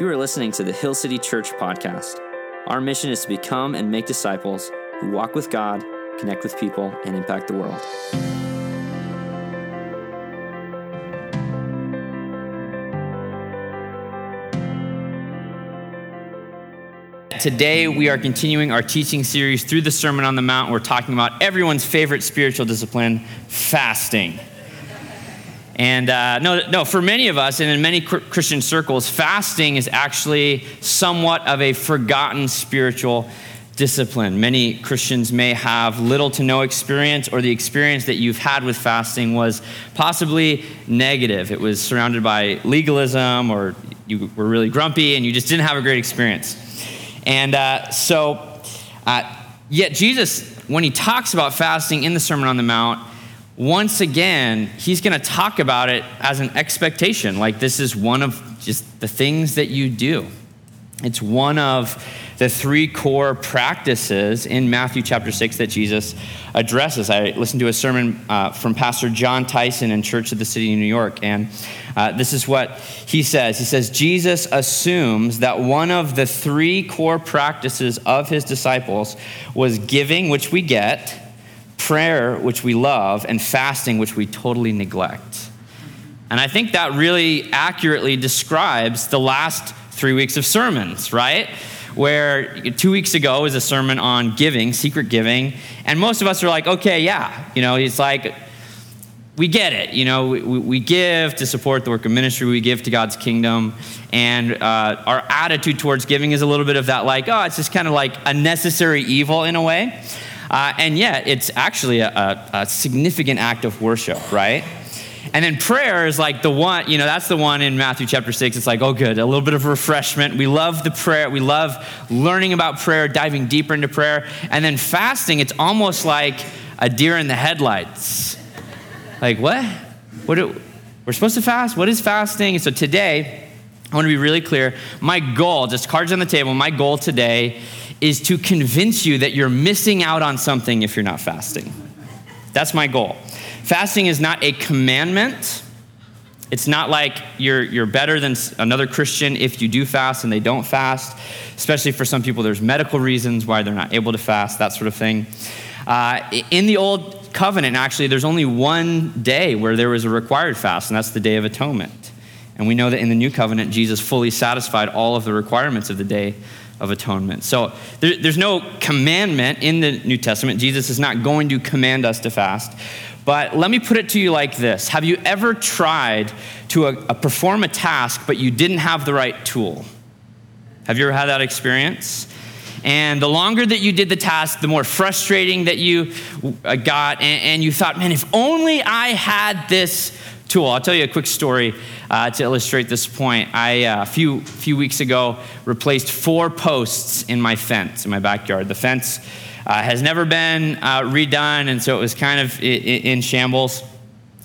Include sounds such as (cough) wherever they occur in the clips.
You are listening to the Hill City Church podcast. Our mission is to become and make disciples who walk with God, connect with people, and impact the world. Today, we are continuing our teaching series through the Sermon on the Mount. We're talking about everyone's favorite spiritual discipline, fasting. And uh, no, no, for many of us and in many Christian circles, fasting is actually somewhat of a forgotten spiritual discipline. Many Christians may have little to no experience, or the experience that you've had with fasting was possibly negative. It was surrounded by legalism, or you were really grumpy and you just didn't have a great experience. And uh, so, uh, yet Jesus, when he talks about fasting in the Sermon on the Mount, once again, he's going to talk about it as an expectation. Like this is one of just the things that you do. It's one of the three core practices in Matthew chapter 6 that Jesus addresses. I listened to a sermon uh, from Pastor Jon Tyson in Church of the City of New York, and uh, this is what he says. He says, Jesus assumes that one of the three core practices of his disciples was giving, which we get prayer, which we love, and fasting, which we totally neglect. And I think that really accurately describes the last three weeks of sermons, right? Where two weeks ago was a sermon on giving, secret giving, and most of us are like, okay, yeah, you know, it's like, we get it. You know, we, we, give to support the work of ministry, we give to God's kingdom. And uh, our attitude towards giving is a little bit of that, like, oh, it's just kind of like a necessary evil in a way. Uh, and yet, it's actually a, a, a significant act of worship, right? And then prayer is like the one, you know, that's the one in Matthew chapter 6. It's like, oh, good, a little bit of refreshment. We love the prayer. We love learning about prayer, diving deeper into prayer. And then fasting, it's almost like a deer in the headlights. Like, what? What do, we're supposed to fast? What is fasting? so today, I want to be really clear. My goal, just cards on the table, my goal today is to convince you that you're missing out on something if you're not fasting. That's my goal. Fasting is not a commandment. It's not like you're, you're better than another Christian if you do fast and they don't fast, especially for some people, there's medical reasons why they're not able to fast, that sort of thing. Uh, in the Old Covenant, actually, there's only one day where there was a required fast, and that's the Day of Atonement. And we know that in the New Covenant, Jesus fully satisfied all of the requirements of the Day of atonement. So there, there's no commandment in the New Testament. Jesus is not going to command us to fast. But let me put it to you like this Have you ever tried to uh, uh, perform a task, but you didn't have the right tool? Have you ever had that experience? And the longer that you did the task, the more frustrating that you uh, got. And, and you thought, man, if only I had this tool. I'll tell you a quick story uh, to illustrate this point. I, uh, a few, few weeks ago, replaced four posts in my fence in my backyard. The fence uh, has never been uh, redone, and so it was kind of in, in shambles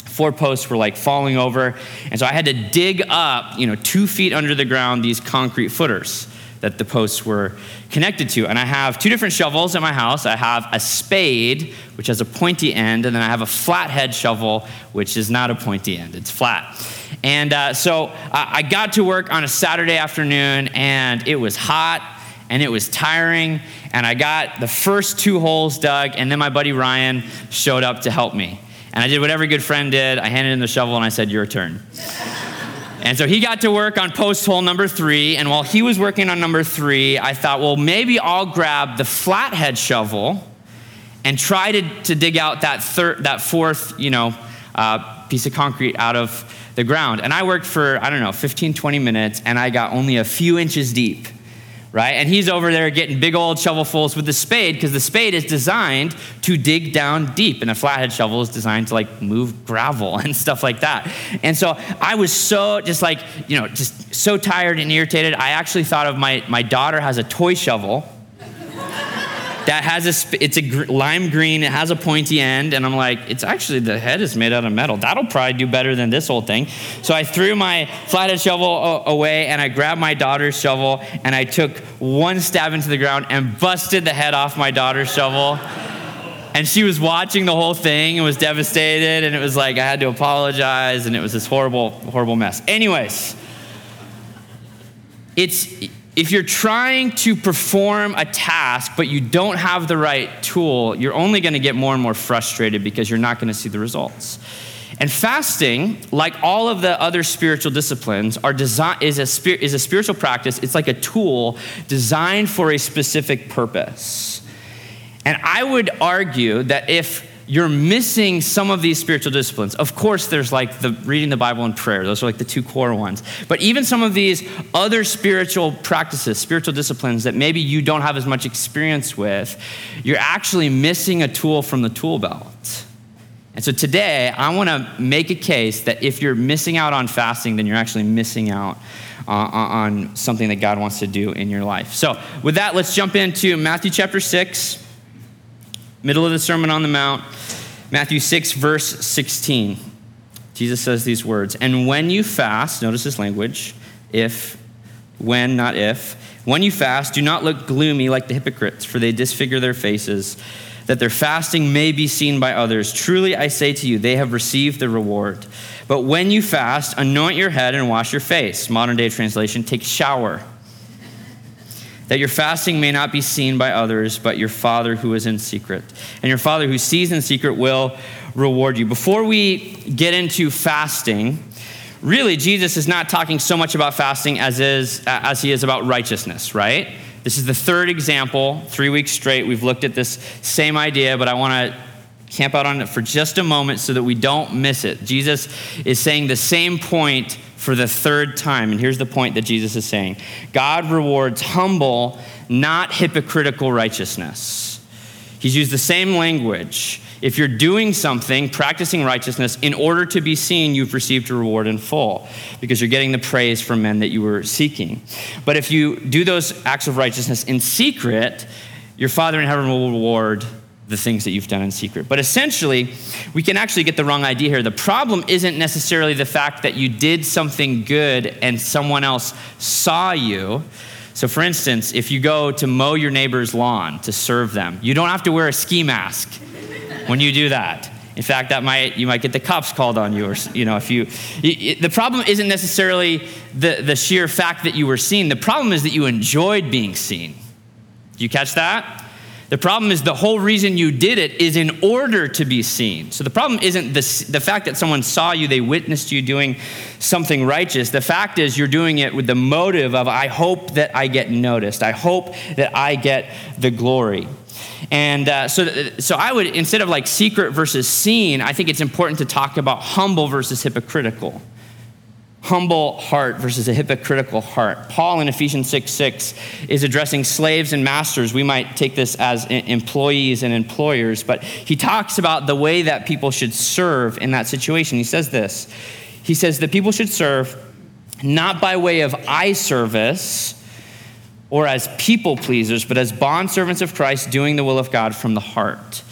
four posts were like falling over and so i had to dig up you know two feet under the ground these concrete footers that the posts were connected to. And I have two different shovels at my house. I have a spade, which has a pointy end, and then I have a flathead shovel, which is not a pointy end, it's flat. And uh, so I got to work on a Saturday afternoon, and it was hot and it was tiring. And I got the first two holes dug, and then my buddy Ryan showed up to help me. And I did what every good friend did I handed him the shovel and I said, Your turn. (laughs) And so he got to work on post hole number three. And while he was working on number three, I thought, well, maybe I'll grab the flathead shovel and try to, to dig out that, third, that fourth, you know, uh, piece of concrete out of the ground. And I worked for, I don't know, 15, 20 minutes, and I got only a few inches deep right? And he's over there getting big old shovelfuls with the spade because the spade is designed to dig down deep, and a flathead shovel is designed to like move gravel (laughs) and stuff like that. And so I was so just like, you know, just so tired and irritated. I actually thought of my, my daughter has a toy shovel that has a it's a gr- lime green it has a pointy end and i'm like it's actually the head is made out of metal. That'll probably do better than this whole thing. So i threw my flathead shovel away and i grabbed my daughter's shovel and i took one stab into the ground and busted the head off my daughter's shovel. And she was watching the whole thing and was devastated and it was like i had to apologize and it was this horrible horrible mess. Anyways it's if you're trying to perform a task but you don't have the right tool, you're only going to get more and more frustrated because you're not going to see the results. And fasting, like all of the other spiritual disciplines, are design, is, a, is a spiritual practice. It's like a tool designed for a specific purpose. And I would argue that if you're missing some of these spiritual disciplines. Of course, there's like the reading the Bible and prayer, those are like the two core ones. But even some of these other spiritual practices, spiritual disciplines that maybe you don't have as much experience with, you're actually missing a tool from the tool belt. And so today, I want to make a case that if you're missing out on fasting, then you're actually missing out uh, on something that God wants to do in your life. So, with that, let's jump into Matthew chapter 6 middle of the Sermon on the Mount, Matthew 6, verse 16. Jesus says these words And when you fast, notice this language, if, when, not if, when you fast, do not look gloomy like the hypocrites, for they disfigure their faces, that their fasting may be seen by others. Truly, I say to you, they have received the reward. But when you fast, anoint your head and wash your face. Modern day translation, take shower that your fasting may not be seen by others, but your Father who is in secret. And your Father who sees in secret will reward you. Before we get into fasting, really, Jesus is not talking so much about fasting as, is, as he is about righteousness, right? This is the third example, three weeks straight. We've looked at this same idea, but I want to camp out on it for just a moment so that we don't miss it. Jesus is saying the same point for the third time. And here's the point that Jesus is saying God rewards humble, not hypocritical righteousness. He's used the same language. If you're doing something, practicing righteousness, in order to be seen, you've received a reward in full because you're getting the praise from men that you were seeking. But if you do those acts of righteousness in secret, your Father in heaven will reward the things that you've done in secret. But essentially, we can actually get the wrong idea here. The problem isn't necessarily the fact that you did something good and someone else saw you. So, for instance, if you go to mow your neighbor's lawn to serve them, you don't have to wear a ski mask when you do that. In fact, that might you might get the cops called on you, or you know, if you. The problem isn't necessarily the, the sheer fact that you were seen. The problem is that you enjoyed being seen. Do you catch that? The problem is the whole reason you did it is in order to be seen. So the problem isn't the, the fact that someone saw you, they witnessed you doing something righteous. The fact is you're doing it with the motive of, I hope that I get noticed. I hope that I get the glory. And uh, so, so I would, instead of like secret versus seen, I think it's important to talk about humble versus hypocritical humble heart versus a hypocritical heart. Paul in Ephesians 6 6 is addressing slaves and masters. We might take this as employees and employers, but he talks about the way that people should serve in that situation. He says this He says that people should serve not by way of eye service or as people pleasers, but as bondservants of Christ, doing the will of God from the heart.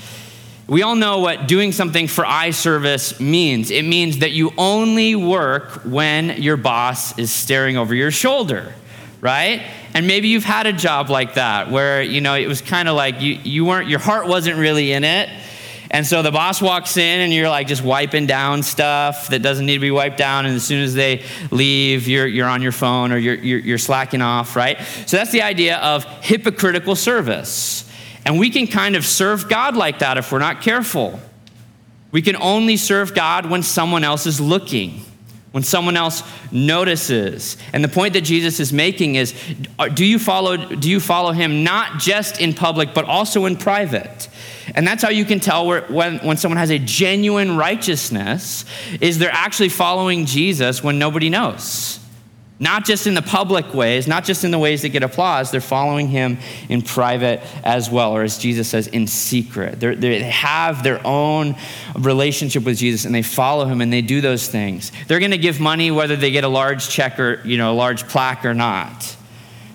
We all know what doing something for eye service means. It means that you only work when your boss is staring over your shoulder, right? And maybe you've had a job like that where, you know, it was kind of like you, you weren't, your heart wasn't really in it. And so the boss walks in and you're like just wiping down stuff that doesn't need to be wiped down. And as soon as they leave, you're, you're on your phone or you're, you're, you're slacking off, right? So that's the idea of hypocritical service. And we can kind of serve God like that if we're not careful. We can only serve God when someone else is looking, when someone else notices. And the point that Jesus is making is uh, do you follow, do you follow him not just in public, but also in private? And that's how you can tell where, when, when someone has a genuine righteousness, is they're actually following Jesus when nobody knows. Not just in the public ways, not just in the ways that get applause, they're following him in private as well, or as Jesus says, in secret. They're, they have their own relationship with Jesus and they follow him and they do those things. They're going to give money whether they get a large check or, you know, a large plaque or not.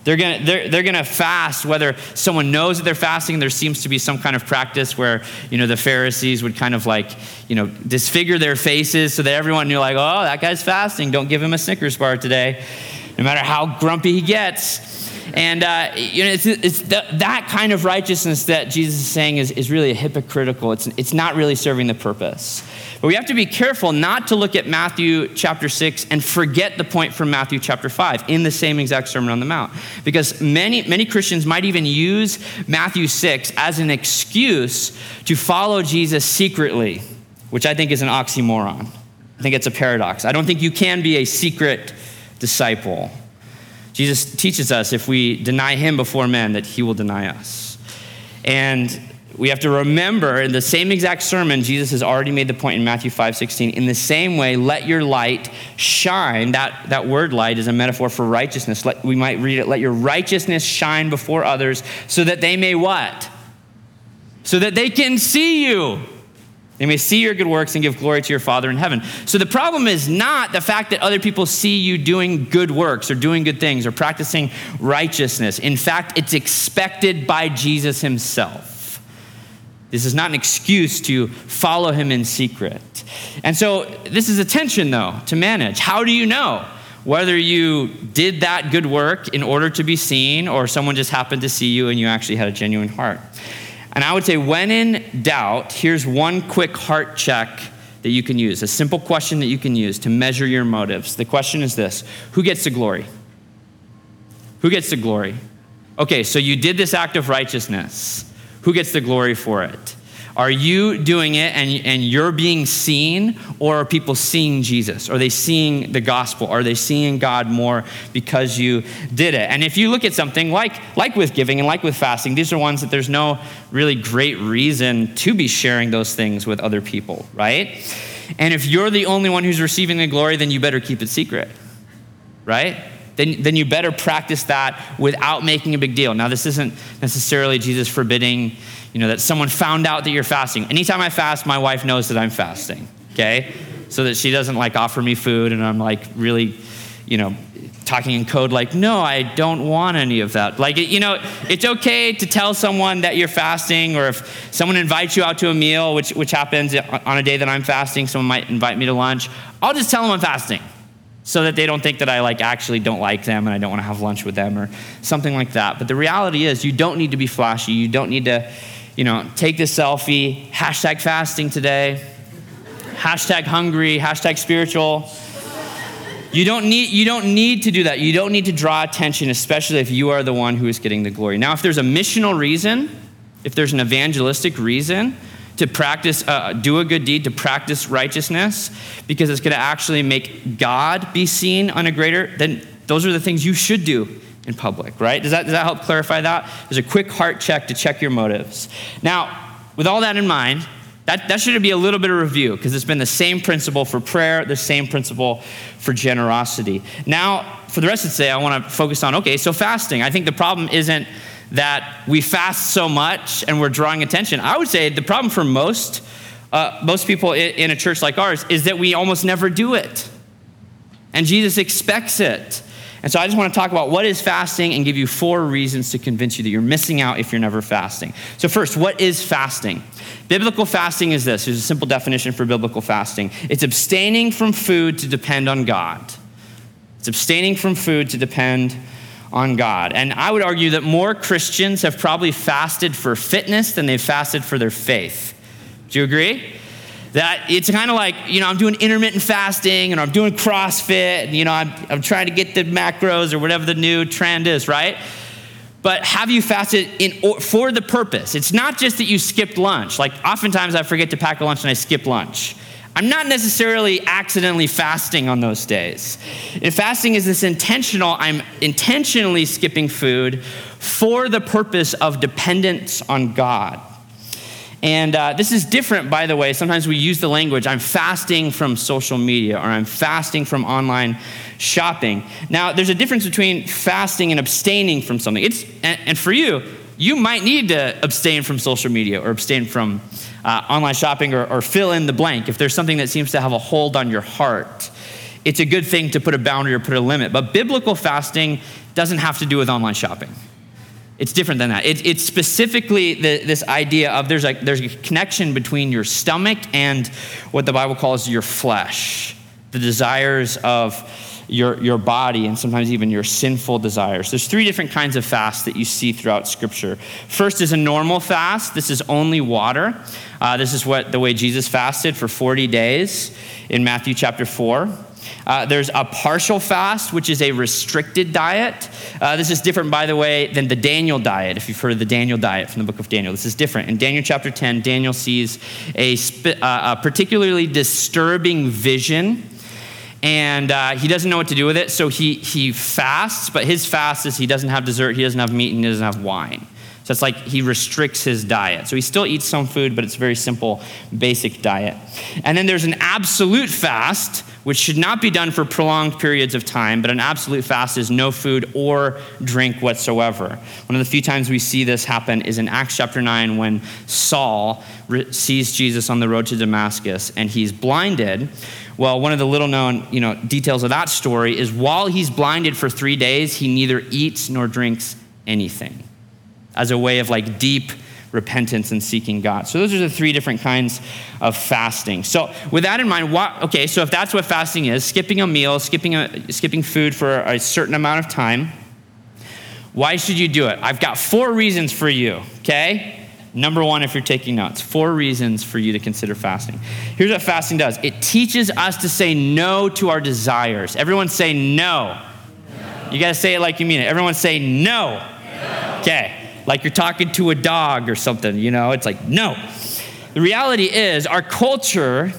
They're going they're, they're gonna fast whether someone knows that they're fasting. There seems to be some kind of practice where, you know, the Pharisees would kind of like, you know, disfigure their faces so that everyone knew, like, oh, that guy's fasting. Don't give him a Snickers bar today, no matter how grumpy he gets. And uh, you know, it's, it's the, that kind of righteousness that Jesus is saying is, is really hypocritical. It's, it's not really serving the purpose. But we have to be careful not to look at Matthew chapter 6 and forget the point from Matthew chapter 5 in the same exact Sermon on the Mount. Because many, many Christians might even use Matthew 6 as an excuse to follow Jesus secretly, which I think is an oxymoron. I think it's a paradox. I don't think you can be a secret disciple. Jesus teaches us if we deny him before men, that he will deny us. And we have to remember in the same exact sermon, Jesus has already made the point in Matthew 5 16. In the same way, let your light shine. That, that word light is a metaphor for righteousness. Let, we might read it, let your righteousness shine before others so that they may what? So that they can see you. They may see your good works and give glory to your Father in heaven. So the problem is not the fact that other people see you doing good works or doing good things or practicing righteousness. In fact, it's expected by Jesus himself. This is not an excuse to follow him in secret. And so this is a tension, though, to manage. How do you know whether you did that good work in order to be seen or someone just happened to see you and you actually had a genuine heart? And I would say, when in doubt, here's one quick heart check that you can use, a simple question that you can use to measure your motives. The question is this Who gets the glory? Who gets the glory? Okay, so you did this act of righteousness. Who gets the glory for it? Are you doing it and, and you're being seen, or are people seeing Jesus? Are they seeing the gospel? Are they seeing God more because you did it? And if you look at something like, like with giving and like with fasting, these are ones that there's no really great reason to be sharing those things with other people, right? And if you're the only one who's receiving the glory, then you better keep it secret, right? Then, then you better practice that without making a big deal. Now, this isn't necessarily Jesus forbidding you know, that someone found out that you're fasting. Anytime I fast, my wife knows that I'm fasting, okay? So that she doesn't like offer me food and I'm like really, you know, talking in code like, no, I don't want any of that. Like, you know, it's okay to tell someone that you're fasting, or if someone invites you out to a meal, which, which happens on a day that I'm fasting, someone might invite me to lunch, I'll just tell them I'm fasting so that they don't think that I like actually don't like them and I don't want to have lunch with them or something like that. But the reality is you don't need to be flashy. You don't need to you know, take this selfie, hashtag fasting today, hashtag hungry, hashtag spiritual. You don't, need, you don't need to do that. You don't need to draw attention, especially if you are the one who is getting the glory. Now, if there's a missional reason, if there's an evangelistic reason to practice, uh, do a good deed, to practice righteousness, because it's going to actually make God be seen on a greater, then those are the things you should do in public, right? Does that, does that help clarify that? There's a quick heart check to check your motives. Now, with all that in mind, that, that should be a little bit of review because it's been the same principle for prayer, the same principle for generosity. Now, for the rest of today, I want to focus on okay, so fasting. I think the problem isn't that we fast so much and we're drawing attention. I would say the problem for most, uh, most people in, a church like ours is that we almost never do it. And Jesus expects it. And so I just want to talk about what is fasting and give you four reasons to convince you that you're missing out if you're never fasting. So, first, what is fasting? Biblical fasting is this there's a simple definition for biblical fasting it's abstaining from food to depend on God. It's abstaining from food to depend on God. And I would argue that more Christians have probably fasted for fitness than they've fasted for their faith. Do you agree? that it's kind of like, you know, I'm doing intermittent fasting and I'm doing CrossFit, and, you know, I'm, I'm trying to get the macros or whatever the new trend is, right? But have you fasted in, for the purpose? It's not just that you skipped lunch. Like, oftentimes I forget to pack a lunch and I skip lunch. I'm not necessarily accidentally fasting on those days. If fasting is this intentional, I'm intentionally skipping food for the purpose of dependence on God. And uh, this is different, by the way. Sometimes we use the language, I'm fasting from social media or I'm fasting from online shopping. Now, there's a difference between fasting and abstaining from something. It's, and, and for you, you might need to abstain from social media or abstain from uh, online shopping or, or fill in the blank if there's something that seems to have a hold on your heart. It's a good thing to put a boundary or put a limit. But biblical fasting doesn't have to do with online shopping. It's different than that. It, it's specifically the, this idea of there's a, there's a connection between your stomach and what the Bible calls your flesh, the desires of your, your body and sometimes even your sinful desires. There's three different kinds of fast that you see throughout Scripture. First is a normal fast. This is only water. Uh, this is what the way Jesus fasted for 40 days in Matthew chapter 4. Uh, there's a partial fast, which is a restricted diet. Uh, this is different, by the way, than the Daniel diet, if you've heard of the Daniel diet from the book of Daniel. This is different. In Daniel chapter 10, Daniel sees a, uh, a particularly disturbing vision and uh, he doesn't know what to do with it, so he, he fasts, but his fast is he doesn't have dessert, he doesn't have meat, and he doesn't have wine. So it's like he restricts his diet. So he still eats some food, but it's very simple, basic diet. And then there's an absolute fast, which should not be done for prolonged periods of time, but an absolute fast is no food or drink whatsoever. One of the few times we see this happen is in Acts chapter 9 when Saul sees Jesus on the road to Damascus and he's blinded well, one of the little known you know, details of that story is while he's blinded for three days, he neither eats nor drinks anything as a way of like deep repentance and seeking God. So those are the three different kinds of fasting. So with that in mind, what, okay, so if that's what fasting is, skipping a meal, skipping, a, skipping food for a certain amount of time, why should you do it? I've got four reasons for you, okay? Number one, if you're taking notes, four reasons for you to consider fasting. Here's what fasting does it teaches us to say no to our desires. Everyone say no. no. You got to say it like you mean it. Everyone say no. no. Okay. Like you're talking to a dog or something, you know, it's like no. The reality is, our culture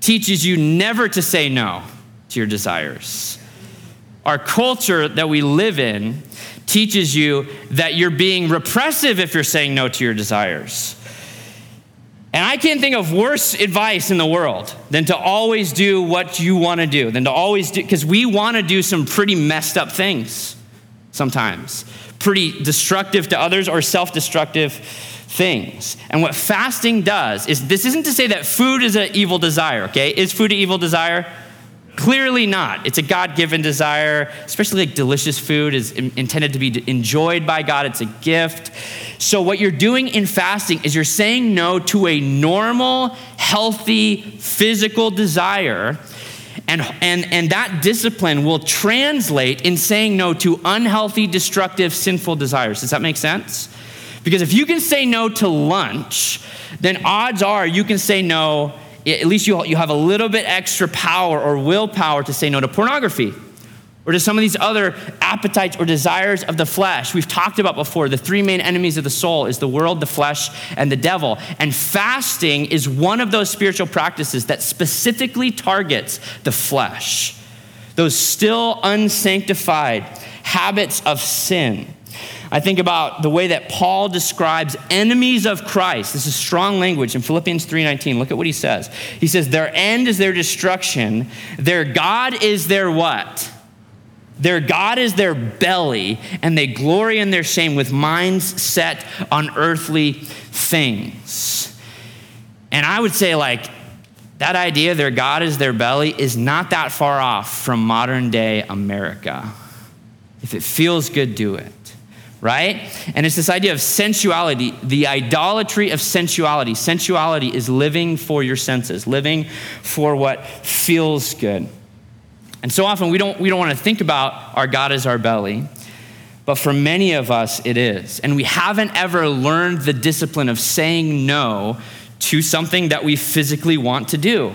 teaches you never to say no to your desires. Our culture that we live in teaches you that you're being repressive if you're saying no to your desires. And I can't think of worse advice in the world than to always do what you want to do, than to always do, because we want to do some pretty messed up things sometimes, pretty destructive to others or self destructive things. And what fasting does is this isn't to say that food is an evil desire, okay? Is food an evil desire? Clearly not. It's a God given desire, especially like delicious food is intended to be enjoyed by God. It's a gift. So, what you're doing in fasting is you're saying no to a normal, healthy, physical desire. And, and, and that discipline will translate in saying no to unhealthy, destructive, sinful desires. Does that make sense? Because if you can say no to lunch, then odds are you can say no at least you, you have a little bit extra power or willpower to say no to pornography or to some of these other appetites or desires of the flesh. We've talked about before the three main enemies of the soul is the world, the flesh, and the devil. And fasting is one of those spiritual practices that specifically targets the flesh, those still unsanctified habits of sin. I think about the way that Paul describes enemies of Christ. This is strong language in Philippians 3:19. Look at what he says. He says, "Their end is their destruction, their God is their what? Their God is their belly, and they glory in their shame with minds set on earthly things." And I would say like that idea, their God is their belly, is not that far off from modern day America. If it feels good, do it right? And it's this idea of sensuality, the idolatry of sensuality. Sensuality is living for your senses, living for what feels good. And so often we don't, we don't want to think about our God as our belly, but for many of us it is. And we haven't ever learned the discipline of saying no to something that we physically want to do.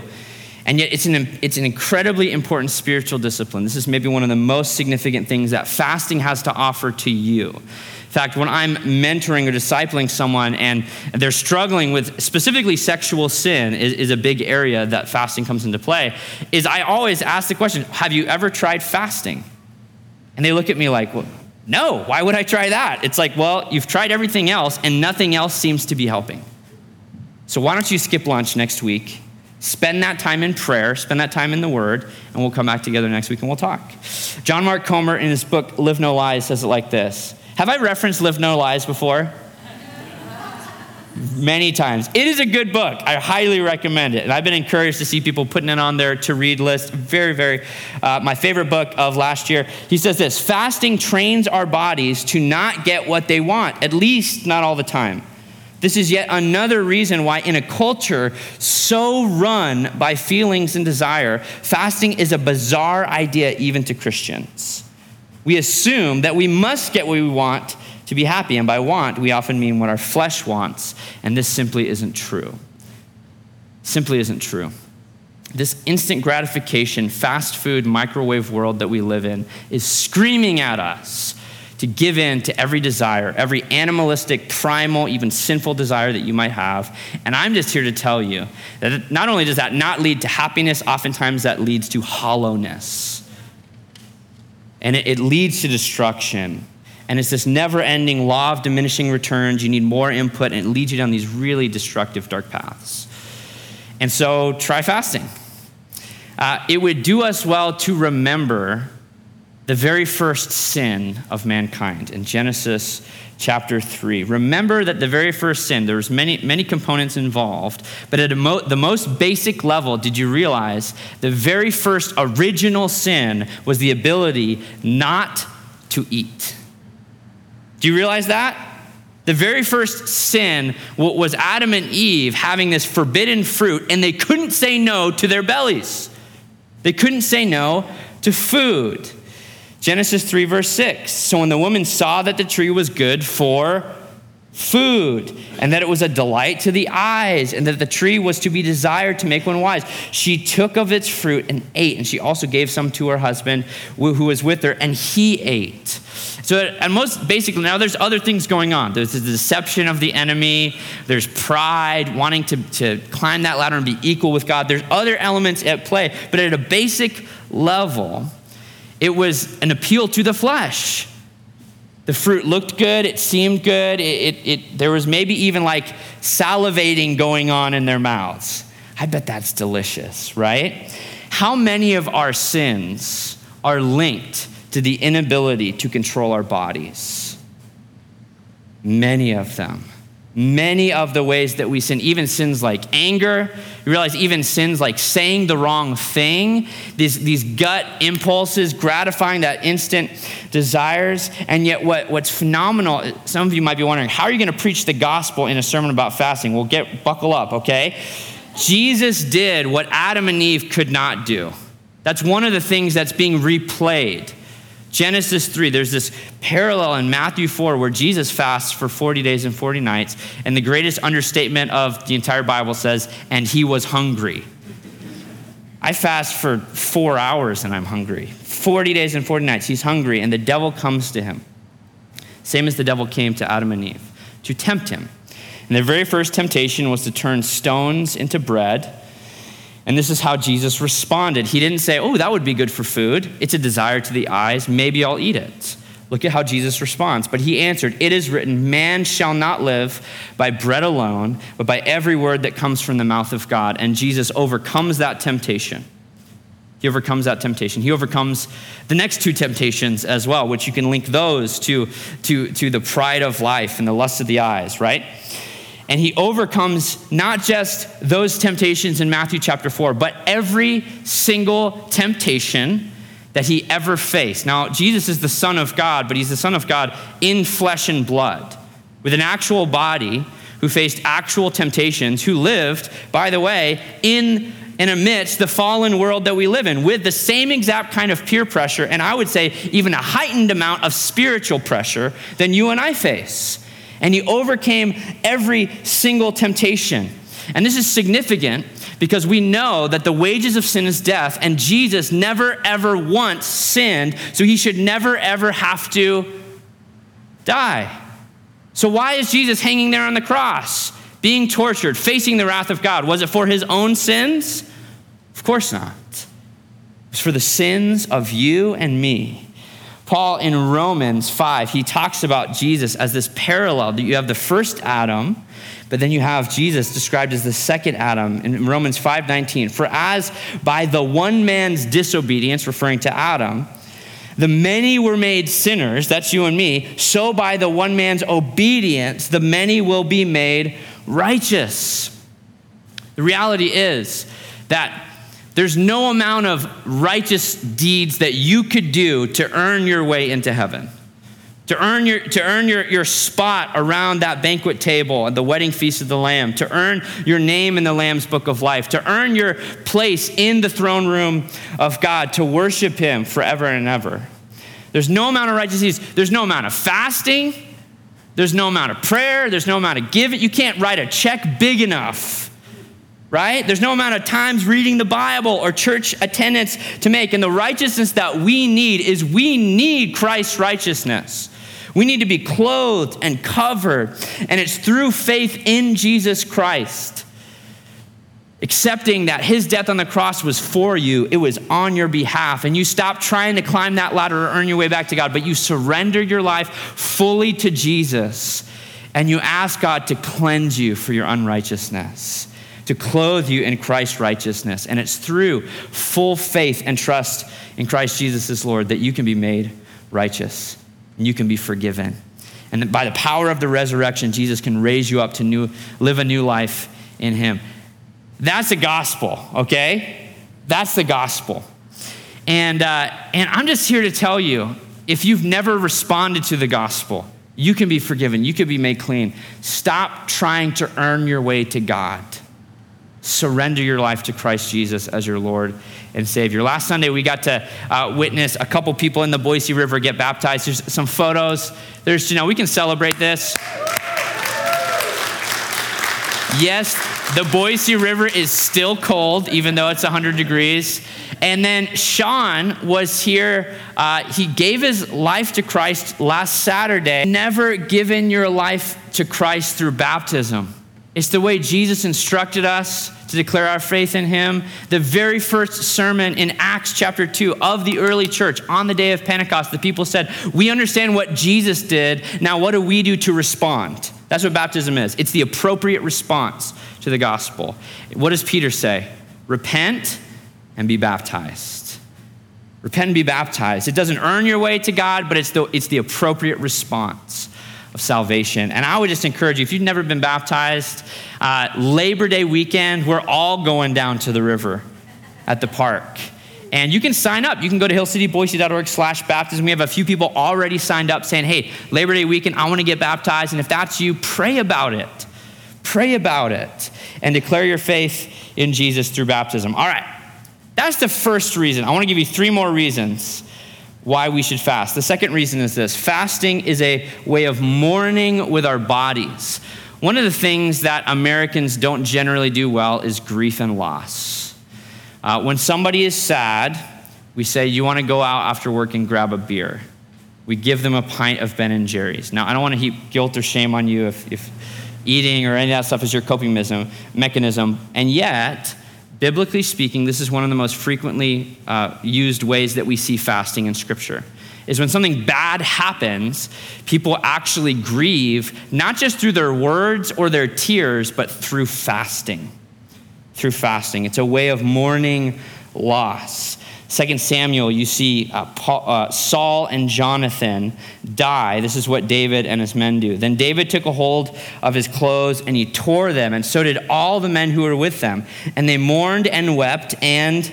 And yet, it's an, it's an incredibly important spiritual discipline. This is maybe one of the most significant things that fasting has to offer to you. In fact, when I'm mentoring or discipling someone and they're struggling with specifically sexual sin is, is, a big area that fasting comes into play, is I always ask the question, have you ever tried fasting? And they look at me like, well, no, why would I try that? It's like, well, you've tried everything else and nothing else seems to be helping. So why don't you skip lunch next week Spend that time in prayer, spend that time in the Word, and we'll come back together next week and we'll talk. John Mark Comer, in his book Live No Lies, says it like this Have I referenced Live No Lies before? Many times. It is a good book. I highly recommend it. And I've been encouraged to see people putting it on their to read list. Very, very, uh, my favorite book of last year. He says this fasting trains our bodies to not get what they want, at least not all the time. This is yet another reason why, in a culture so run by feelings and desire, fasting is a bizarre idea even to Christians. We assume that we must get what we want to be happy, and by want, we often mean what our flesh wants, and this simply isn't true. Simply isn't true. This instant gratification, fast food, microwave world that we live in is screaming at us to give in to every desire, every animalistic, primal, even sinful desire that you might have. And I'm just here to tell you that not only does that not lead to happiness, oftentimes that leads to hollowness. And it, it leads to destruction. And it's this never ending law of diminishing returns. You need more input, and it leads you down these really destructive, dark paths. And so try fasting. Uh, it would do us well to remember the very first sin of mankind in Genesis chapter 3. Remember that the very first sin, there was many, many components involved, but at mo- the most basic level, did you realize the very first original sin was the ability not to eat? Do you realize that? The very first sin was Adam and Eve having this forbidden fruit, and they couldn't say no to their bellies. They couldn't say no to food. Genesis 3, verse 6. So when the woman saw that the tree was good for food, and that it was a delight to the eyes, and that the tree was to be desired to make one wise, she took of its fruit and ate. And she also gave some to her husband who was with her, and he ate. So, and most basically, now there's other things going on. There's the deception of the enemy, there's pride, wanting to, to climb that ladder and be equal with God. There's other elements at play, but at a basic level, it was an appeal to the flesh. The fruit looked good, it seemed good, it, it, it, there was maybe even like salivating going on in their mouths. I bet that's delicious, right? How many of our sins are linked to the inability to control our bodies? Many of them many of the ways that we sin, even sins like anger. You realize even sins like saying the wrong thing, these, these gut impulses, gratifying that instant desires. And yet, what, what's phenomenal, some of you might be wondering, how are you going to preach the gospel in a sermon about fasting? Well, get buckle up, okay? Jesus did what Adam and Eve could not do. That's one of the things that's being replayed Genesis 3, there's this parallel in Matthew 4 where Jesus fasts for 40 days and 40 nights, and the greatest understatement of the entire Bible says, and he was hungry. I fast for four hours and I'm hungry. 40 days and 40 nights, he's hungry, and the devil comes to him. Same as the devil came to Adam and Eve to tempt him. And their very first temptation was to turn stones into bread. And this is how Jesus responded. He didn't say, Oh, that would be good for food. It's a desire to the eyes. Maybe I'll eat it. Look at how Jesus responds. But he answered, It is written, Man shall not live by bread alone, but by every word that comes from the mouth of God. And Jesus overcomes that temptation. He overcomes that temptation. He overcomes the next two temptations as well, which you can link those to, to, to the pride of life and the lust of the eyes, right? And he overcomes not just those temptations in Matthew chapter 4, but every single temptation that he ever faced. Now, Jesus is the Son of God, but he's the Son of God in flesh and blood, with an actual body who faced actual temptations, who lived, by the way, in and amidst the fallen world that we live in with the same exact kind of peer pressure, and I would say even a heightened amount of spiritual pressure than you and I face and he overcame every single temptation. And this is significant because we know that the wages of sin is death, and Jesus never ever once sinned, so he should never ever have to die. So, why is Jesus hanging there on the cross, being tortured, facing the wrath of God? Was it for his own sins? Of course not. It was for the sins of you and me. Paul in Romans 5, he talks about Jesus as this parallel that you have the first Adam, but then you have Jesus described as the second Adam in Romans 5:19. For as by the one man's disobedience, referring to Adam, the many were made sinners, that's you and me, so by the one man's obedience, the many will be made righteous. The reality is that there's no amount of righteous deeds that you could do to earn your way into heaven. to earn your, to earn your, your spot around that banquet table at the wedding feast of the Lamb, to earn your name in the Lamb's book of life, to earn your place in the throne room of God, to worship Him forever and ever. There's no amount of righteousness, there's no amount of fasting, there's no amount of prayer, there's no amount of giving. You can't write a check big enough right? There's no amount of times reading the Bible or church attendance to make. And the righteousness that we need is we need Christ's righteousness. We need to be clothed and covered, and it's through faith in Jesus Christ. Accepting that his death on the cross was for you, it was on your behalf, and you stop trying to climb that ladder or earn your way back to God, but you surrender your life fully to Jesus, and you ask God to cleanse you for your unrighteousness to clothe you in Christ's righteousness. And it's through full faith and trust in Christ Jesus as Lord that you can be made righteous and you can be forgiven. And by the power of the resurrection, Jesus can raise you up to new, live a new life in Him. That's the gospel, okay? That's the gospel. And, uh, and I'm just here to tell you if you've never responded to the gospel, you can be forgiven, you can be made clean. Stop trying to earn your way to God surrender your life to Christ Jesus as your Lord and Savior. Last Sunday, we got to uh, witness a couple people in the Boise River get baptized. There's some photos. There's, you know, we can celebrate this. Yes, the Boise River is still cold, even though it's 100 degrees. And then Sean was here. Uh, he gave his life to Christ last Saturday. Never given your life to Christ through baptism. It's the way Jesus instructed us to declare our faith in him. The very first sermon in Acts chapter 2 of the early church on the day of Pentecost, the people said, We understand what Jesus did. Now, what do we do to respond? That's what baptism is it's the appropriate response to the gospel. What does Peter say? Repent and be baptized. Repent and be baptized. It doesn't earn your way to God, but it's the, it's the appropriate response of salvation. And I would just encourage you, if you've never been baptized, uh, Labor Day weekend, we're all going down to the river at the park. And you can sign up. You can go to hillcityboise.org slash baptism. We have a few people already signed up saying, hey, Labor Day weekend, I want to get baptized. And if that's you, pray about it. Pray about it and declare your faith in Jesus through baptism. All right. That's the first reason. I want to give you three more reasons why we should fast. The second reason is this fasting is a way of mourning with our bodies. One of the things that Americans don't generally do well is grief and loss. Uh, when somebody is sad, we say, You want to go out after work and grab a beer. We give them a pint of Ben and Jerry's. Now, I don't want to heap guilt or shame on you if, if eating or any of that stuff is your coping mechanism. And yet, biblically speaking, this is one of the most frequently uh, used ways that we see fasting in Scripture. Is when something bad happens, people actually grieve, not just through their words or their tears, but through fasting. Through fasting. It's a way of mourning loss. Second Samuel, you see uh, Paul, uh, Saul and Jonathan die. This is what David and his men do. Then David took a hold of his clothes and he tore them, and so did all the men who were with them. And they mourned and wept and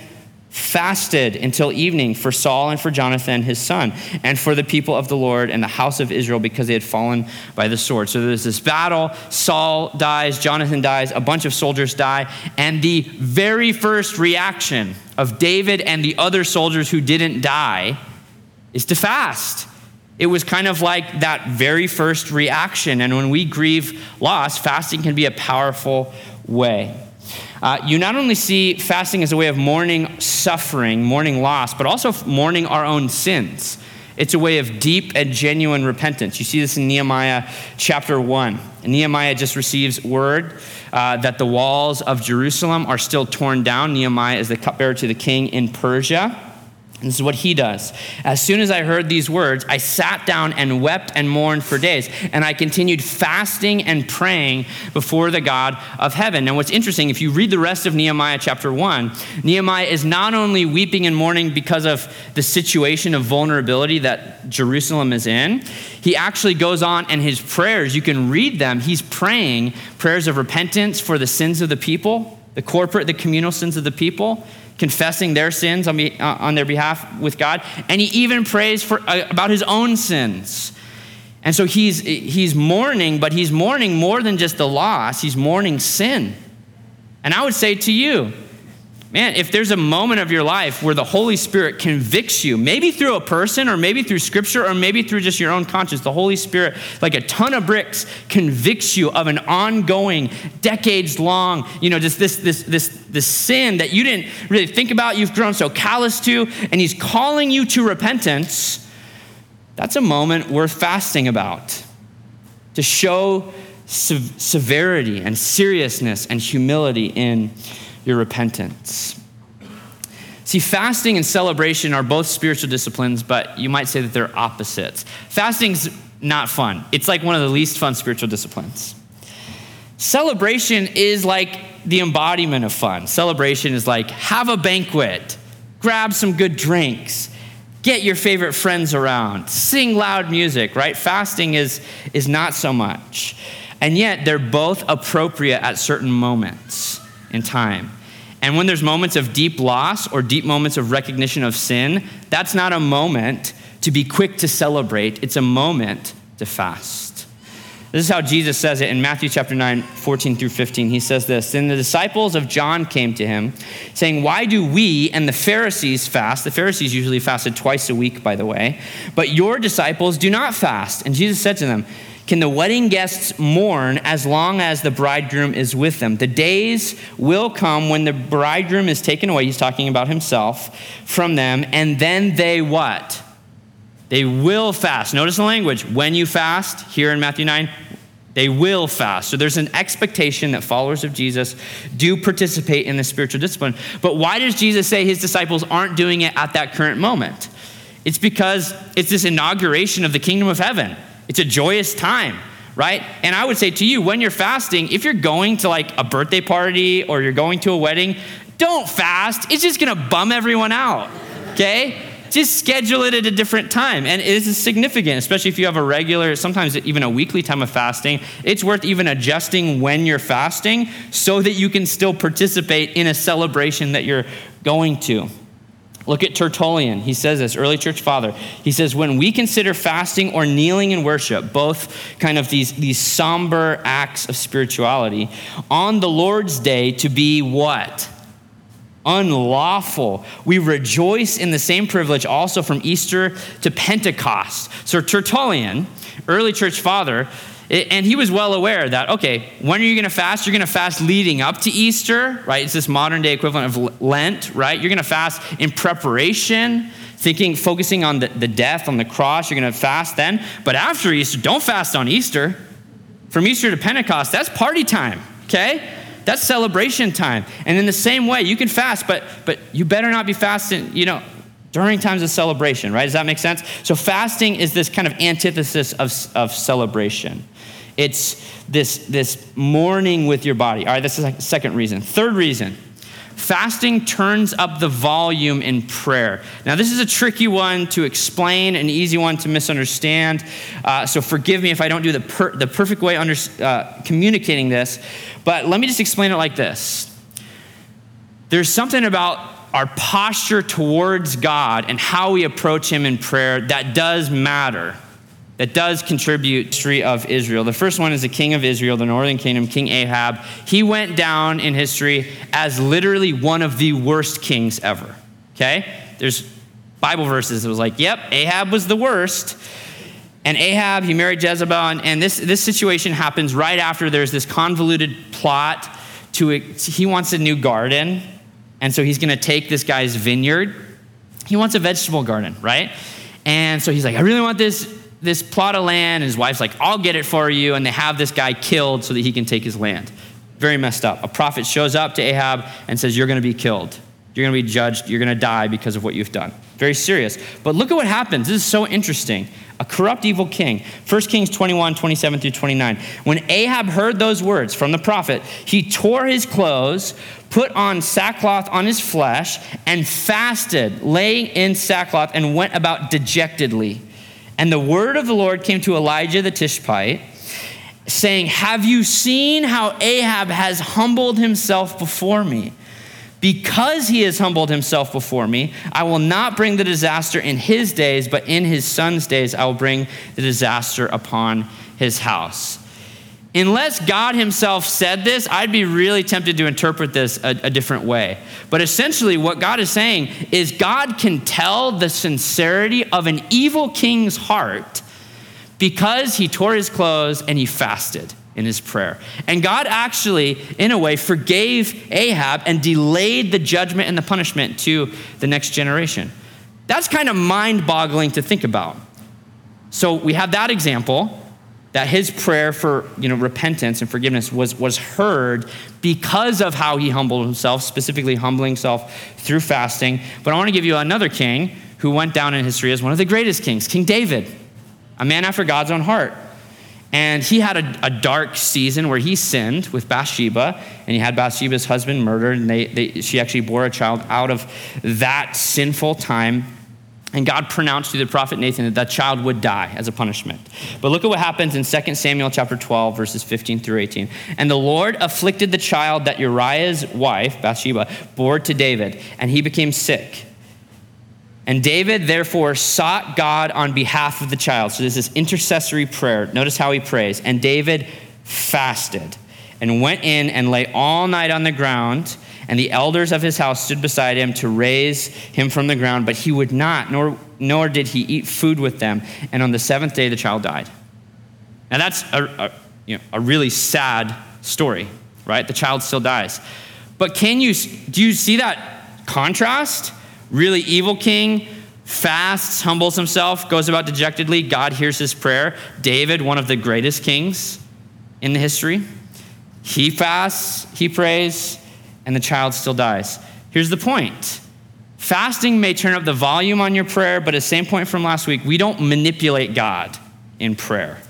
fasted until evening for Saul and for Jonathan, his son, and for the people of the Lord and the house of Israel because they had fallen by the sword. So there's this battle. Saul dies, Jonathan dies, a bunch of soldiers die, and the very first reaction of David and the other soldiers who didn't die is to fast. It was kind of like that very first reaction. And when we grieve loss, fasting can be a powerful way. Uh, you not only see fasting as a way of mourning suffering, mourning loss, but also mourning our own sins. It's a way of deep and genuine repentance. You see this in Nehemiah chapter 1. And Nehemiah just receives word uh, that the walls of Jerusalem are still torn down. Nehemiah is the cupbearer to the king in Persia. This is what he does. As soon as I heard these words, I sat down and wept and mourned for days. And I continued fasting and praying before the God of heaven. And what's interesting, if you read the rest of Nehemiah chapter 1, Nehemiah is not only weeping and mourning because of the situation of vulnerability that Jerusalem is in, he actually goes on and his prayers, you can read them. He's praying prayers of repentance for the sins of the people, the corporate, the communal sins of the people confessing their sins on, be, uh, on their behalf with God. And he even prays for, uh, about his own sins. And so he's, he's mourning, but he's mourning more than just the loss, he's mourning sin. And I would say to you, man, if there's a moment of your life where the Holy Spirit convicts you, maybe through a person or maybe through scripture or maybe through just your own conscience, the Holy Spirit, like a ton of bricks, convicts you of an ongoing, decades long, you know, just this, this, this, this sin that you didn't really think about, you've grown so callous to, and He's calling you to repentance, that's a moment worth fasting about to show severity and seriousness and humility in your repentance. See, fasting and celebration are both spiritual disciplines, but you might say that they're opposites. Fasting's not fun, it's like one of the least fun spiritual disciplines. Celebration is like the embodiment of fun. Celebration is like have a banquet, grab some good drinks, get your favorite friends around, sing loud music, right? Fasting is, is not so much. And yet, they're both appropriate at certain moments in time. And when there's moments of deep loss or deep moments of recognition of sin, that's not a moment to be quick to celebrate, it's a moment to fast. This is how Jesus says it in Matthew chapter 9, 14 through 15. He says this Then the disciples of John came to him, saying, Why do we and the Pharisees fast? The Pharisees usually fasted twice a week, by the way, but your disciples do not fast. And Jesus said to them, can the wedding guests mourn as long as the bridegroom is with them? The days will come when the bridegroom is taken away, he's talking about himself, from them, and then they what? They will fast. Notice the language. When you fast, here in Matthew 9, they will fast. So there's an expectation that followers of Jesus do participate in the spiritual discipline. But why does Jesus say his disciples aren't doing it at that current moment? It's because it's this inauguration of the kingdom of heaven. It's a joyous time, right? And I would say to you, when you're fasting, if you're going to like a birthday party or you're going to a wedding, don't fast. It's just gonna bum everyone out, okay? Just schedule it at a different time. And it is significant, especially if you have a regular, sometimes even a weekly time of fasting. It's worth even adjusting when you're fasting so that you can still participate in a celebration that you're going to. Look at Tertullian. He says this, early church father. He says, when we consider fasting or kneeling in worship, both kind of these, these somber acts of spirituality, on the Lord's day to be what? Unlawful. We rejoice in the same privilege also from Easter to Pentecost. So Tertullian, early church father, and he was well aware that, okay, when are you going to fast? You're going to fast leading up to Easter, right? It's this modern day equivalent of Lent, right? You're going to fast in preparation, thinking, focusing on the, the death on the cross. You're going to fast then. But after Easter, don't fast on Easter. From Easter to Pentecost, that's party time, okay? That's celebration time. And in the same way, you can fast, but, but you better not be fasting, you know, during times of celebration, right? Does that make sense? So fasting is this kind of antithesis of, of celebration. It's this, this mourning with your body. All right, that's the second reason. Third reason fasting turns up the volume in prayer. Now, this is a tricky one to explain, an easy one to misunderstand. Uh, so, forgive me if I don't do the, per- the perfect way under uh, communicating this. But let me just explain it like this there's something about our posture towards God and how we approach Him in prayer that does matter that does contribute to the history of Israel. The first one is the king of Israel, the northern kingdom, King Ahab. He went down in history as literally one of the worst kings ever. Okay? There's Bible verses that was like, yep, Ahab was the worst. And Ahab, he married Jezebel, and, and this, this situation happens right after there's this convoluted plot to he wants a new garden, and so he's gonna take this guy's vineyard. He wants a vegetable garden, right? And so he's like, I really want this this plot of land, and his wife's like, I'll get it for you. And they have this guy killed so that he can take his land. Very messed up. A prophet shows up to Ahab and says, You're going to be killed. You're going to be judged. You're going to die because of what you've done. Very serious. But look at what happens. This is so interesting. A corrupt, evil king. 1 Kings 21, 27 through 29. When Ahab heard those words from the prophet, he tore his clothes, put on sackcloth on his flesh, and fasted, laying in sackcloth, and went about dejectedly. And the word of the Lord came to Elijah the Tishbite, saying, Have you seen how Ahab has humbled himself before me? Because he has humbled himself before me, I will not bring the disaster in his days, but in his son's days I will bring the disaster upon his house. Unless God Himself said this, I'd be really tempted to interpret this a, a, different way. But essentially, what God is saying is God can tell the sincerity of an evil king's heart because he tore his clothes and he fasted in his prayer. And God actually, in a way, forgave Ahab and delayed the judgment and the punishment to the next generation. That's kind of mind boggling to think about. So we have that example that his prayer for you know, repentance and forgiveness was, was heard because of how he humbled himself, specifically humbling himself through fasting. But I want to give you another king who went down in history as one of the greatest kings, King David, a man after God's own heart. And he had a, a dark season where he sinned with Bathsheba, and he had Bathsheba's husband murdered, and they, they, she actually bore a child out of that sinful time. And God pronounced through the prophet Nathan that that child would die as a punishment. But look at what happens in 2 Samuel chapter 12, verses 15 through 18. And the Lord afflicted the child that Uriah's wife, Bathsheba, bore to David, and he became sick. And David therefore sought God on behalf of the child. So this intercessory prayer. Notice how he prays. And David fasted and went in and lay all night on the ground and the elders of his house stood beside him to raise him from the ground, but he would not, nor, nor did he eat food with them. And on the seventh day, the child died. Now, that's a, a, you know, a really sad story, right? The child still dies. But can you, do you see that contrast? Really evil king, fasts, humbles himself, goes about dejectedly. God hears his prayer. David, one of the greatest kings in the history, he fasts, he prays, and the child still dies. Here's the point fasting may turn up the volume on your prayer, but at the same point from last week, we don't manipulate God in prayer.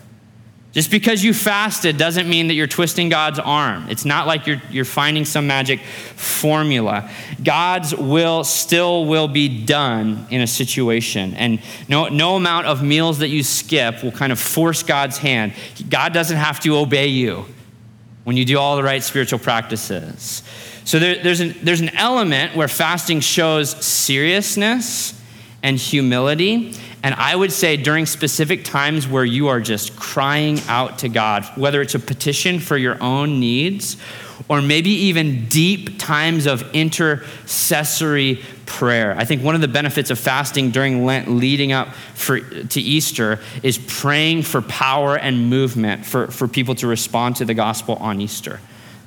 Just because you fasted doesn't mean that you're twisting God's arm. It's not like you're, you're finding some magic formula. God's will still will be done in a situation. And no, no amount of meals that you skip will kind of force God's hand. God doesn't have to obey you when you do all the right spiritual practices. So there, there's, an, there's an element where fasting shows seriousness and humility. And I would say during specific times where you are just crying out to God, whether it's a petition for your own needs or maybe even deep times of intercessory prayer. I think one of the benefits of fasting during Lent leading up for, to Easter is praying for power and movement for, for people to respond to the gospel on Easter.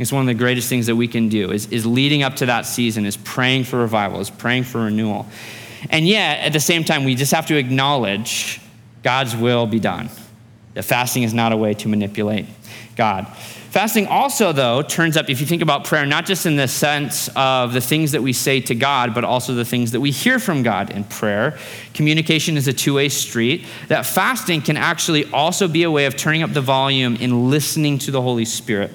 It's one of the greatest things that we can do is, is leading up to that season, is praying for revival, is praying for renewal. And yet, at the same time, we just have to acknowledge God's will be done. That fasting is not a way to manipulate God. Fasting also, though, turns up, if you think about prayer, not just in the sense of the things that we say to God, but also the things that we hear from God in prayer. Communication is a two way street. That fasting can actually also be a way of turning up the volume in listening to the Holy Spirit.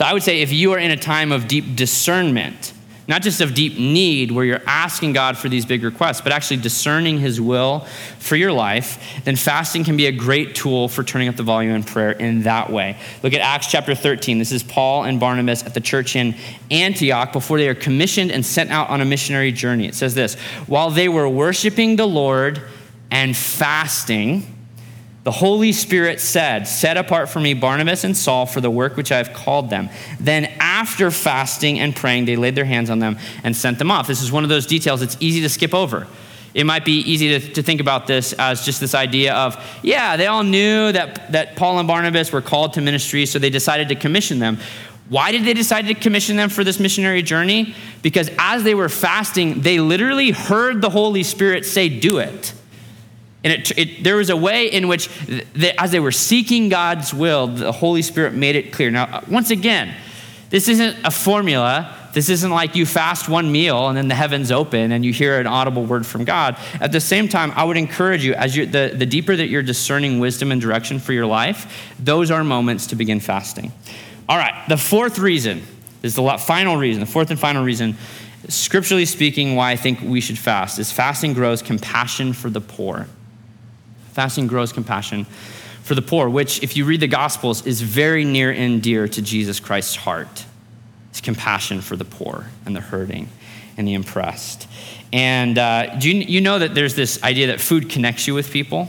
So I would say if you are in a time of deep discernment, not just of deep need where you're asking God for these big requests, but actually discerning His will for your life, then fasting can be a great tool for turning up the volume in prayer in that way. Look at Acts chapter 13. This is Paul and Barnabas at the church in Antioch before they are commissioned and sent out on a missionary journey. It says this While they were worshiping the Lord and fasting, the Holy Spirit said, Set apart for me Barnabas and Saul for the work which I have called them. Then, after fasting and praying, they laid their hands on them and sent them off. This is one of those details it's easy to skip over. It might be easy to, to think about this as just this idea of, yeah, they all knew that, that Paul and Barnabas were called to ministry, so they decided to commission them. Why did they decide to commission them for this missionary journey? Because as they were fasting, they literally heard the Holy Spirit say, Do it. And it, it, there was a way in which, the, as they were seeking God's will, the Holy Spirit made it clear. Now, uh, once again, this isn't a formula. This isn't like you fast one meal and then the heavens open and you hear an audible word from God. At the same time, I would encourage you, as you the, the deeper that you're discerning wisdom and direction for your life, those are moments to begin fasting. All right, the fourth reason is the final reason, the fourth and final reason, scripturally speaking, why I think we should fast is fasting grows compassion for the poor. Fasting grows compassion for the poor, which, if you read the Gospels, is very near and dear to Jesus Christ's heart. It's compassion for the poor and the hurting and the oppressed. And uh, do you, you know that there's this idea that food connects you with people?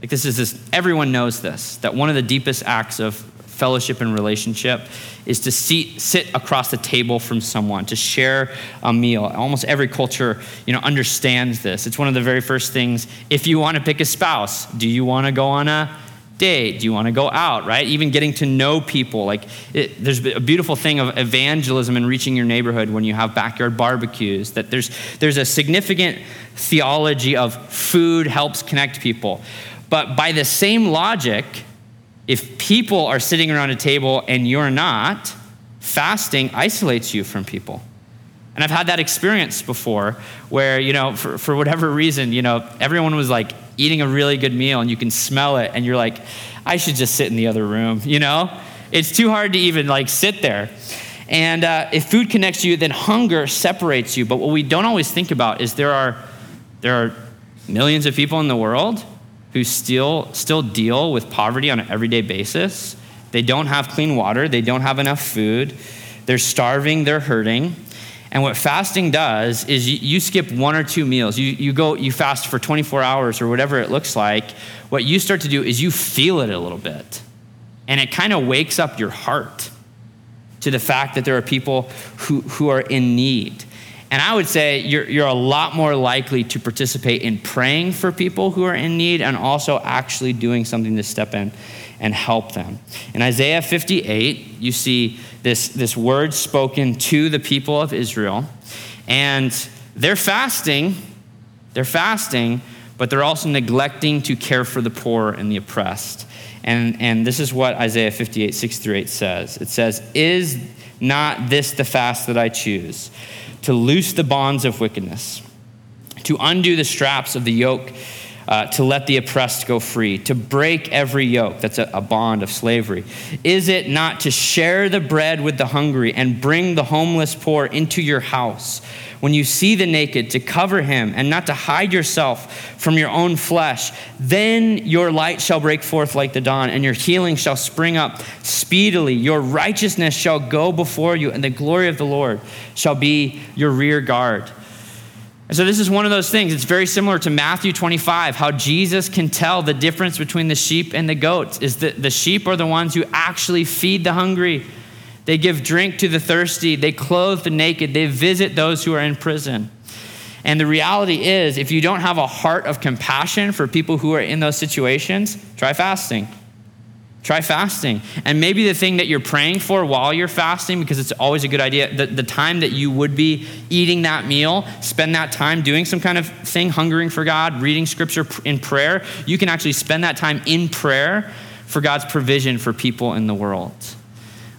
Like this is this, everyone knows this, that one of the deepest acts of fellowship and relationship is to sit across the table from someone, to share a meal. Almost every culture, you know, understands this. It's one of the very first things. If you want to pick a spouse, do you want to go on a date? Do you want to go out, right? Even getting to know people. Like, it, there's a beautiful thing of evangelism and reaching your neighborhood when you have backyard barbecues, that there's, there's a significant theology of food helps connect people. But by the same logic, if people are sitting around a table and you're not, fasting isolates you from people. And I've had that experience before where, you know, for, for whatever reason, you know, everyone was like eating a really good meal and you can smell it and you're like, I should just sit in the other room, (laughs) you know? It's too hard to even like sit there. And uh, if food connects you, then hunger separates you. But what we don't always think about is there are, there are millions of people in the world who still, still deal with poverty on an everyday basis. They don't have clean water, they don't have enough food, they're starving, they're hurting. And what fasting does is you, you, skip one or two meals. You, you go, you fast for 24 hours or whatever it looks like. What you start to do is you feel it a little bit. And it kind of wakes up your heart to the fact that there are people who, who are in need. And I would say you're, you're a lot more likely to participate in praying for people who are in need and also actually doing something to step in and help them. In Isaiah 58, you see this, this word spoken to the people of Israel, and they're fasting, they're fasting, but they're also neglecting to care for the poor and the oppressed. And, and this is what Isaiah 58, 6 through 8 says. It says, Is not this the fast that I choose? To loose the bonds of wickedness, to undo the straps of the yoke, uh, to let the oppressed go free, to break every yoke that's a, a bond of slavery? Is it not to share the bread with the hungry and bring the homeless poor into your house? when you see the naked, to cover him and not to hide yourself from your own flesh. Then your light shall break forth like the dawn, and your healing shall spring up speedily. Your righteousness shall go before you, and the glory of the Lord shall be your rear guard. And so, this is one of those things. It's very similar to Matthew 25, how Jesus can tell the difference between the sheep and the goats. Is that the sheep are the ones who actually feed the hungry, they give drink to the thirsty. They clothe the naked. They visit those who are in prison. And the reality is, if you don't have a heart of compassion for people who are in those situations, try fasting. Try fasting. And maybe the thing that you're praying for while you're fasting, because it's always a good idea, the, the time that you would be eating that meal, spend that time doing some kind of thing, hungering for God, reading scripture in prayer. You can actually spend that time in prayer for God's provision for people in the world.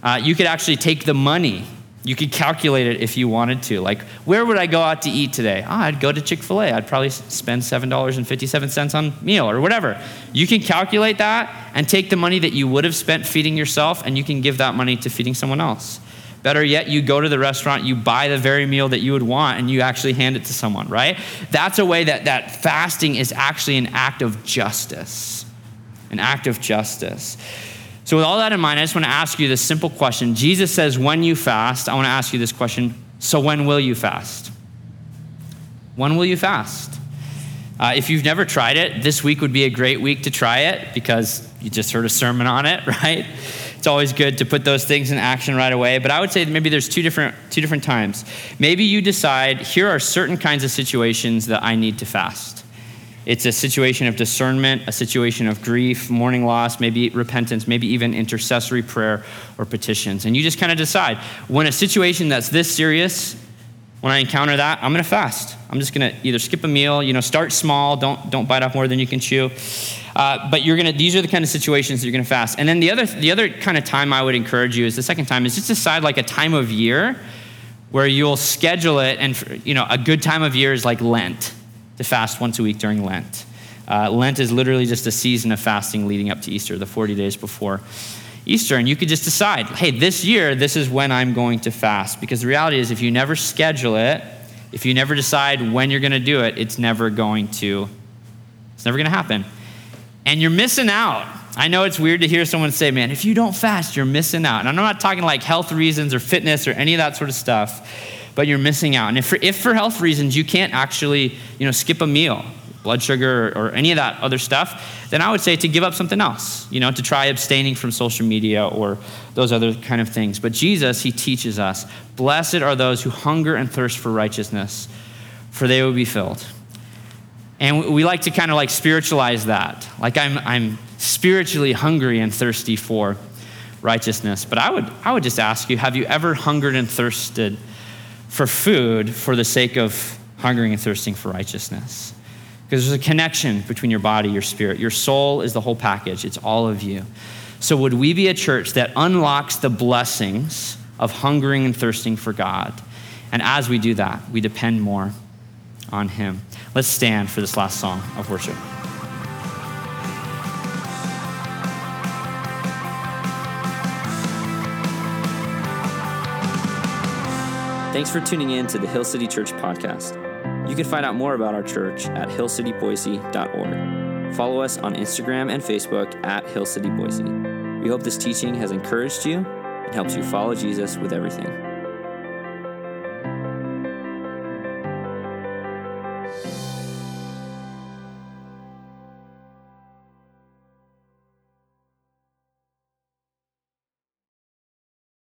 Uh, you could actually take the money. You could calculate it if you wanted to. Like, where would I go out to eat today? Oh, I'd go to Chick fil A. I'd probably spend $7.57 on meal or whatever. You can calculate that and take the money that you would have spent feeding yourself and you can give that money to feeding someone else. Better yet, you go to the restaurant, you buy the very meal that you would want, and you actually hand it to someone, right? That's a way that, that fasting is actually an act of justice. An act of justice. So, with all that in mind, I just want to ask you this simple question. Jesus says, when you fast, I want to ask you this question. So, when will you fast? When will you fast? Uh, if you've never tried it, this week would be a great week to try it because you just heard a sermon on it, (laughs) right? It's always good to put those things in action right away. But I would say maybe there's two different, two different times. Maybe you decide here are certain kinds of situations that I need to fast. It's a situation of discernment, a situation of grief, mourning loss, maybe repentance, maybe even intercessory prayer or petitions. And you just kind of decide when a situation that's this serious, when I encounter that, I'm going to fast. I'm just going to either skip a meal, you know, start small, don't, don't bite off more than you can chew. Uh, but you're going to, these are the kind of situations that you're going to fast. And then the other, the other kind of time I would encourage you is the second time is just decide like a time of year where you'll schedule it. And, you know, a good time of year is like Lent to fast once a week during Lent. Uh, Lent is literally just a season of fasting leading up to Easter, the 40 days before Easter. And you could just decide, hey, this year, this is when I'm going to fast. Because the reality is, if you never schedule it, if you never decide when you're going to do it, it's never going to, it's never going to happen. And you're missing out I know it's weird to hear someone say, man, if you don't fast, you're missing out. And I'm not talking like health reasons or fitness or any of that sort of stuff, but you're missing out. And if for, if for health reasons you can't actually, you know, skip a meal, blood sugar or, or any of that other stuff, then I would say to give up something else, you know, to try abstaining from social media or those other kind of things. But Jesus, he teaches us, blessed are those who hunger and thirst for righteousness, for they will be filled. And we like to kind of like spiritualize that. Like I'm, I'm spiritually hungry and thirsty for righteousness. But I would, I would just ask you have you ever hungered and thirsted for food for the sake of hungering and thirsting for righteousness? Because there's a connection between your body, your spirit. Your soul is the whole package, it's all of you. So, would we be a church that unlocks the blessings of hungering and thirsting for God? And as we do that, we depend more on Him. Let's stand for this last song of worship. Thanks for tuning in to the Hill City Church podcast. You can find out more about our church at hillcityboise.org. Follow us on Instagram and Facebook at Hill City Boise. We hope this teaching has encouraged you and helps you follow Jesus with everything.